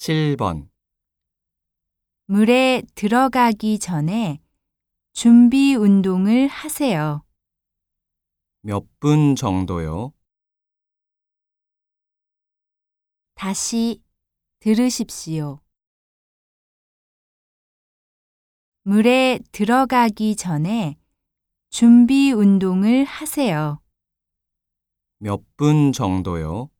7번, 물에 들어가기 전에 준비 운동을 하세요. 몇 분 정도요? 다시 들으십시오. 물에 들어가기 전에 준비 운동을 하세요. 몇 분 정도요?